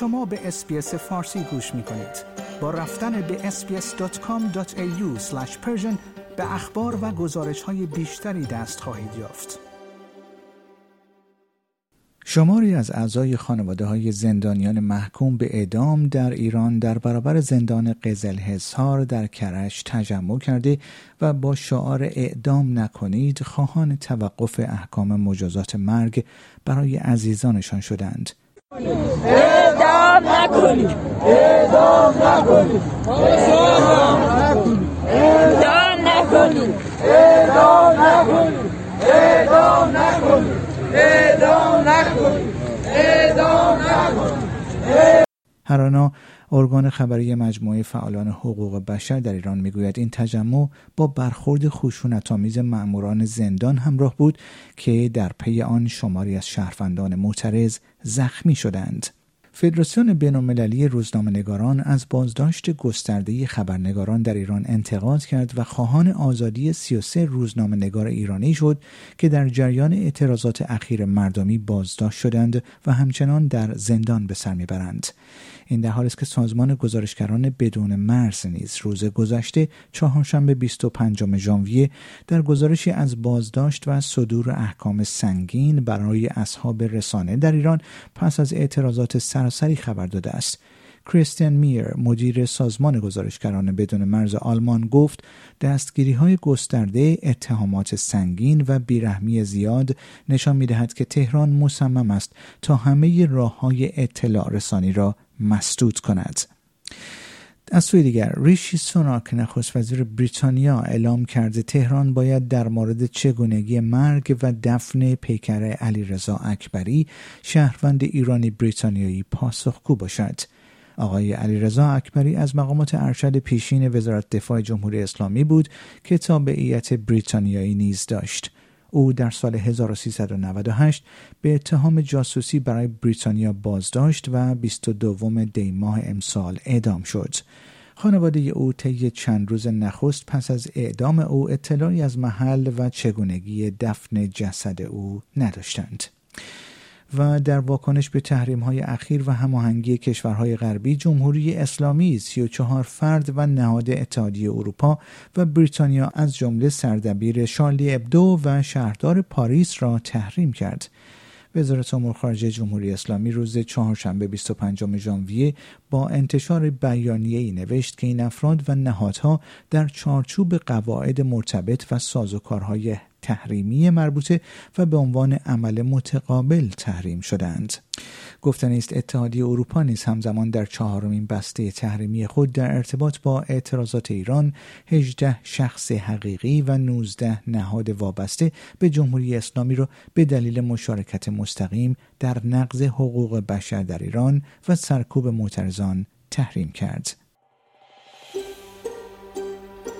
شما به اسپیس فارسی گوش می کنید. با رفتن به sbs.com.au به اخبار و گزارش های بیشتری دست خواهید یافت. شماری از اعضای خانواده های زندانیان محکوم به اعدام در ایران در برابر زندان قزل حصار در کرج تجمع کرده و با شعار اعدام نکنید خواهان توقف احکام مجازات مرگ برای عزیزانشان شدند. اعدام نکنید اعدام نکنید اعدام نکنید اعدام نکنید اعدام نکنید اعدام نکنید هرانا ارگان خبری مجموعه فعالان حقوق بشر در ایران می‌گوید این تجمع با برخورد خشونتآمیز مأموران زندان همراه بود که در پی آن شماری از شهروندان معترض زخمی شدند. فدراسیون بینالمللی روزنامهنگاران از بازداشت گسترده خبرنگاران در ایران انتقاد کرد و خواهان آزادی 33 روزنامهنگار ایرانی شد که در جریان اعتراضات اخیر مردمی بازداشت شدند و همچنان در زندان به سر می‌برند. این در حالی است که سازمان گزارشگران بدون مرز نیز روز گذشته چهارشنبه 25 ژانویه در گزارشی از بازداشت و صدور احکام سنگین برای اصحاب رسانه در ایران پس از اعتراضات سراسری خبر داده است. کریستین میر مدیر سازمان گزارشگران بدون مرز آلمان گفت دستگیری های گسترده اتهامات سنگین و بیرحمی زیاد نشان می دهد که تهران مصمم است تا همه راه های اطلاع رسانی را مسدود کند. از سوی دیگر ریشی سوناک نخست وزیر بریتانیا اعلام کرده تهران باید در مورد چگونگی مرگ و دفن پیکر علیرضا اکبری شهروند ایرانی بریتانیایی پاسخگو باشد. آقای علیرضا اکبری از مقامات ارشد پیشین وزارت دفاع جمهوری اسلامی بود که تابعیت بریتانیایی نیز داشت. او در سال 1398 به اتهام جاسوسی برای بریتانیا بازداشت و 22 دی ماه امسال اعدام شد. خانواده او طی چند روز نخست پس از اعدام او اطلاعی از محل و چگونگی دفن جسد او نداشتند. و در واکنش به تحریم های اخیر و هماهنگی کشورهای غربی جمهوری اسلامی 34 فرد و نهاد اتحادیه اروپا و بریتانیا از جمله سردبیر شارلی ابدو و شهردار پاریس را تحریم کرد. وزارت امور خارجه جمهوری اسلامی روز چهارشنبه 25 ژانویه با انتشار بیانیه ای نوشت که این افراد و نهادها در چارچوب قواعد مرتبط و سازوکارهای تحریمی مربوطه و به عنوان عمل متقابل تحریم شدند. گفتن است اتحادیه اروپا نیز همزمان در چهارمین بسته تحریمی خود در ارتباط با اعتراضات ایران 18 شخص حقیقی و 19 نهاد وابسته به جمهوری اسلامی را به دلیل مشارکت مستقیم در نقض حقوق بشر در ایران و سرکوب معترضان تحریم کرد.